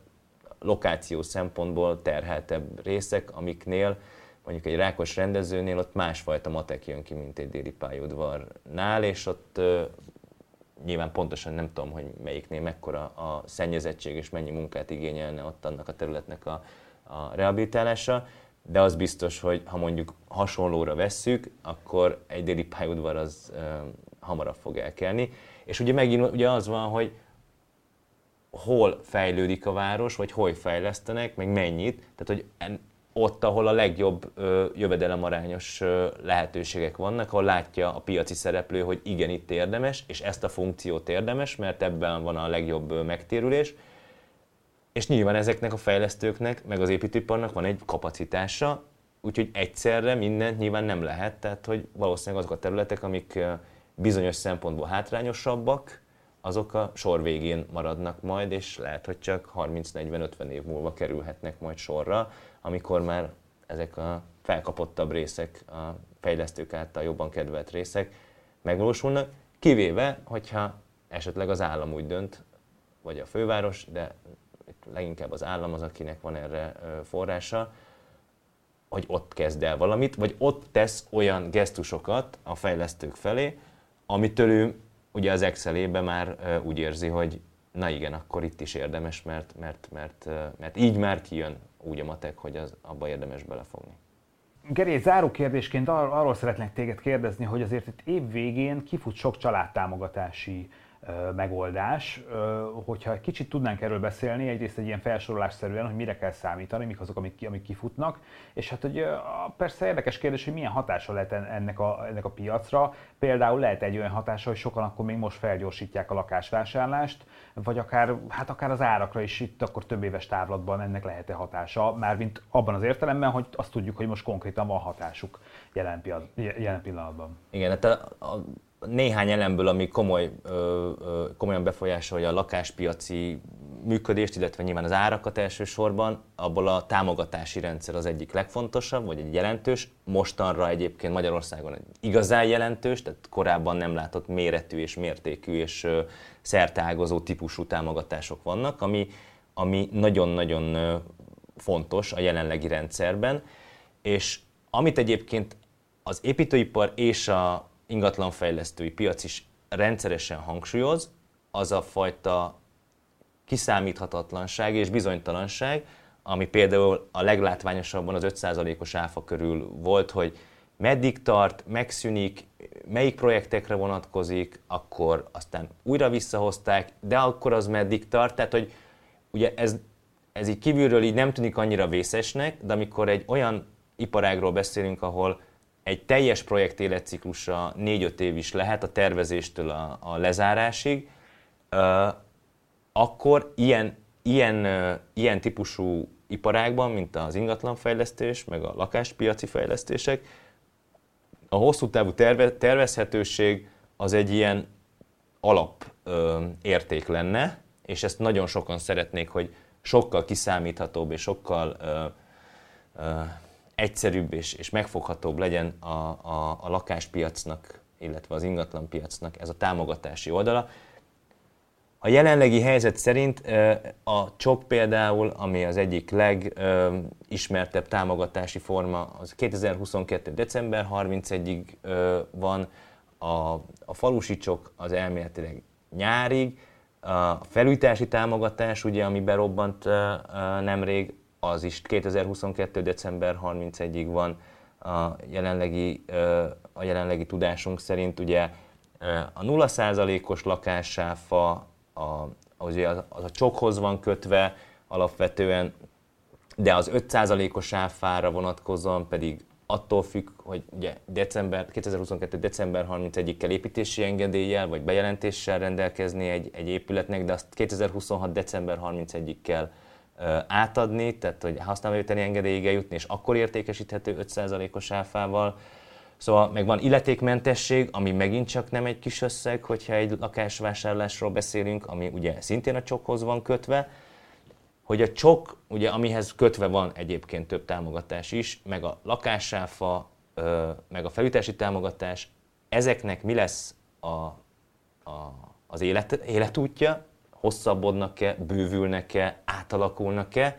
Speaker 1: lokációs szempontból terheltebb részek, amiknél mondjuk egy rákos rendezőnél ott másfajta matek jön ki, mint egy déli pályaudvarnál, és ott nyilván pontosan nem tudom, hogy melyiknél mekkora a szennyezettség és mennyi munkát igényelne ott annak a területnek a, a rehabilitálása, de az biztos, hogy ha mondjuk hasonlóra vesszük, akkor egy déli pályaudvar az ö, hamarabb fog elkelni. És ugye megint ugye az van, hogy hol fejlődik a város, vagy hol fejlesztenek, meg mennyit. Tehát, hogy ott, ahol a legjobb ö, jövedelemarányos ö, lehetőségek vannak, ahol látja a piaci szereplő, hogy igen, itt érdemes, és ezt a funkciót érdemes, mert ebben van a legjobb ö, megtérülés. És nyilván ezeknek a fejlesztőknek, meg az építőiparnak van egy kapacitása, úgyhogy egyszerre mindent nyilván nem lehet, tehát hogy valószínűleg azok a területek, amik bizonyos szempontból hátrányosabbak, azok a sor végén maradnak majd, és lehet, hogy csak 30-40-50 év múlva kerülhetnek majd sorra, amikor már ezek a felkapottabb részek, a fejlesztők által jobban kedvelt részek megvalósulnak, kivéve, hogyha esetleg az állam úgy dönt, vagy a főváros, de leginkább az állam az, akinek van erre forrása, hogy ott kezd el valamit, vagy ott tesz olyan gesztusokat a fejlesztők felé, amitől ő ugye az Excelébe már úgy érzi, hogy na igen, akkor itt is érdemes, mert, mert, mert, mert így már kijön úgy a matek, hogy az, abba érdemes belefogni.
Speaker 2: Geri, egy záró kérdésként ar- arról szeretnék téged kérdezni, hogy azért itt év végén kifut sok családtámogatási megoldás. Hogyha egy kicsit tudnánk erről beszélni, egyrészt egy ilyen felsorolásszerűen, hogy mire kell számítani, mik azok, amik, amik kifutnak, és hát hogy persze érdekes kérdés, hogy milyen hatása lehet ennek a, ennek a piacra. Például lehet egy olyan hatása, hogy sokan akkor még most felgyorsítják a lakásvásárlást, vagy akár, hát akár az árakra is itt akkor több éves távlatban ennek lehet-e hatása, mármint abban az értelemben, hogy azt tudjuk, hogy most konkrétan van hatásuk jelen, jelen pillanatban.
Speaker 1: Igen, hát a, a néhány elemből, ami komoly, komolyan befolyásolja a lakáspiaci működést, illetve nyilván az árakat elsősorban, abból a támogatási rendszer az egyik legfontosabb, vagy egy jelentős. Mostanra egyébként Magyarországon egy igazán jelentős, tehát korábban nem látott méretű és mértékű és szerteágazó típusú támogatások vannak, ami, ami nagyon-nagyon fontos a jelenlegi rendszerben, és amit egyébként az építőipar és a ingatlanfejlesztői piac is rendszeresen hangsúlyoz, az a fajta kiszámíthatatlanság és bizonytalanság, ami például a leglátványosabban az 5%-os áfa körül volt, hogy meddig tart, megszűnik, melyik projektekre vonatkozik, akkor aztán újra visszahozták, de akkor az meddig tart, tehát hogy ugye ez, ez így kívülről így nem tűnik annyira vészesnek, de amikor egy olyan iparágról beszélünk, ahol egy teljes projekt életciklusa 4-5 év is lehet a tervezéstől a, a lezárásig, akkor ilyen, ilyen, ilyen típusú iparágban, mint az ingatlanfejlesztés, meg a lakáspiaci fejlesztések, a hosszú távú terve, tervezhetőség az egy ilyen alap uh, érték lenne, és ezt nagyon sokan szeretnék, hogy sokkal kiszámíthatóbb és sokkal ö, ö, egyszerűbb és, és megfoghatóbb legyen a, a, a lakáspiacnak, illetve az ingatlanpiacnak ez a támogatási oldala. A jelenlegi helyzet szerint a CSOP például, ami az egyik legismertebb támogatási forma, az 2022. december 31-ig van, a, a falusi csok az elméletileg nyárig, a felújítási támogatás, ugye, ami berobbant nemrég, az is 2022. december 31-ig van a jelenlegi, a jelenlegi tudásunk szerint. Ugye a 0%-os lakássáfa a, az, az a csokhoz van kötve alapvetően, de az 5%-os áfára vonatkozóan pedig attól függ, hogy ugye december, 2022. december 31-ig kell építési engedéllyel vagy bejelentéssel rendelkezni egy, egy épületnek, de azt 2026. december 31-ig kell átadni, tehát hogy használóvételi engedélyig jutni, és akkor értékesíthető 5%-os áfával. Szóval meg van illetékmentesség, ami megint csak nem egy kis összeg, hogyha egy lakásvásárlásról beszélünk, ami ugye szintén a csokhoz van kötve, hogy a csok, ugye amihez kötve van egyébként több támogatás is, meg a lakásáfa, meg a felütési támogatás, ezeknek mi lesz a, a, az élet, életútja, hosszabbodnak-e, bővülnek-e, átalakulnak-e,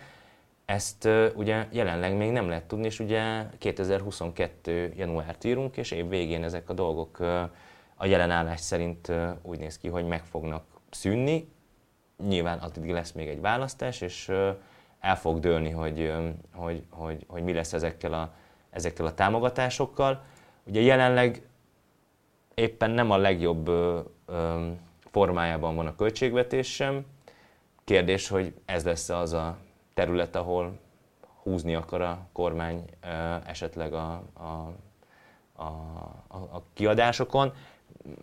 Speaker 1: ezt ugye jelenleg még nem lehet tudni, és ugye 2022. januárt írunk, és év végén ezek a dolgok a jelen állás szerint úgy néz ki, hogy meg fognak szűnni. Nyilván addig lesz még egy választás, és el fog dőlni, hogy, hogy, hogy, hogy mi lesz ezekkel a, ezekkel a támogatásokkal. Ugye jelenleg éppen nem a legjobb uh, um, formájában van a költségvetés sem. Kérdés, hogy ez lesz az a terület, ahol húzni akar a kormány esetleg a, a, a, a kiadásokon.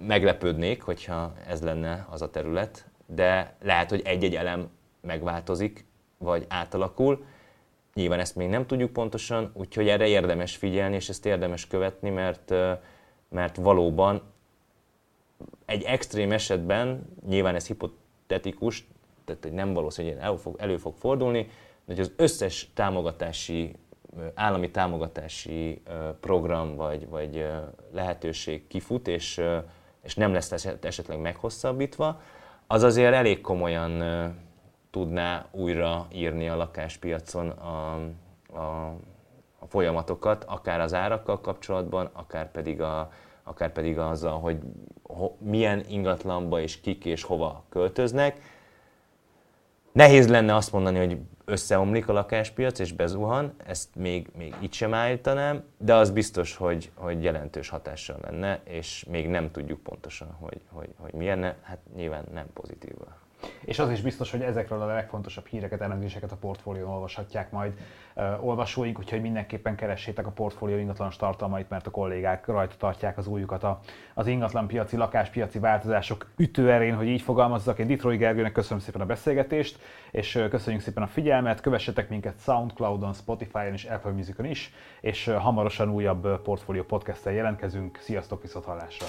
Speaker 1: Meglepődnék, hogyha ez lenne az a terület, de lehet, hogy egy-egy elem megváltozik, vagy átalakul. Nyilván ezt még nem tudjuk pontosan, úgyhogy erre érdemes figyelni, és ezt érdemes követni, mert, mert valóban egy extrém esetben, nyilván ez hipotetikus, tehát hogy nem valószínű, hogy elő fog, elő fog fordulni, de hogy az összes támogatási, állami támogatási program vagy, vagy lehetőség kifut, és, és nem lesz esetleg meghosszabbítva, az azért elég komolyan tudná újra írni a lakáspiacon a, a, a folyamatokat, akár az árakkal kapcsolatban, akár pedig, a, akár pedig azzal, hogy ho, milyen ingatlanba és kik és hova költöznek Nehéz lenne azt mondani, hogy összeomlik a lakáspiac és bezuhan, ezt még, még itt sem állítanám, de az biztos, hogy, hogy jelentős hatással lenne, és még nem tudjuk pontosan, hogy, hogy, hogy milyen, hát nyilván nem pozitívval.
Speaker 2: És az is biztos, hogy ezekről a legfontosabb híreket, elemzéseket a portfólión olvashatják majd uh, olvasóink, úgyhogy mindenképpen keressétek a portfólió ingatlanos tartalmait, mert a kollégák rajta tartják az újukat a, az ingatlanpiaci, lakáspiaci változások ütőerén, hogy így fogalmazzak. Én Detroit Gergőnek köszönöm szépen a beszélgetést, és köszönjük szépen a figyelmet. Kövessetek minket Soundcloudon, Spotify-on és Apple Music-on is, és hamarosan újabb portfólió podcast jelentkezünk. Sziasztok, viszont hallásra!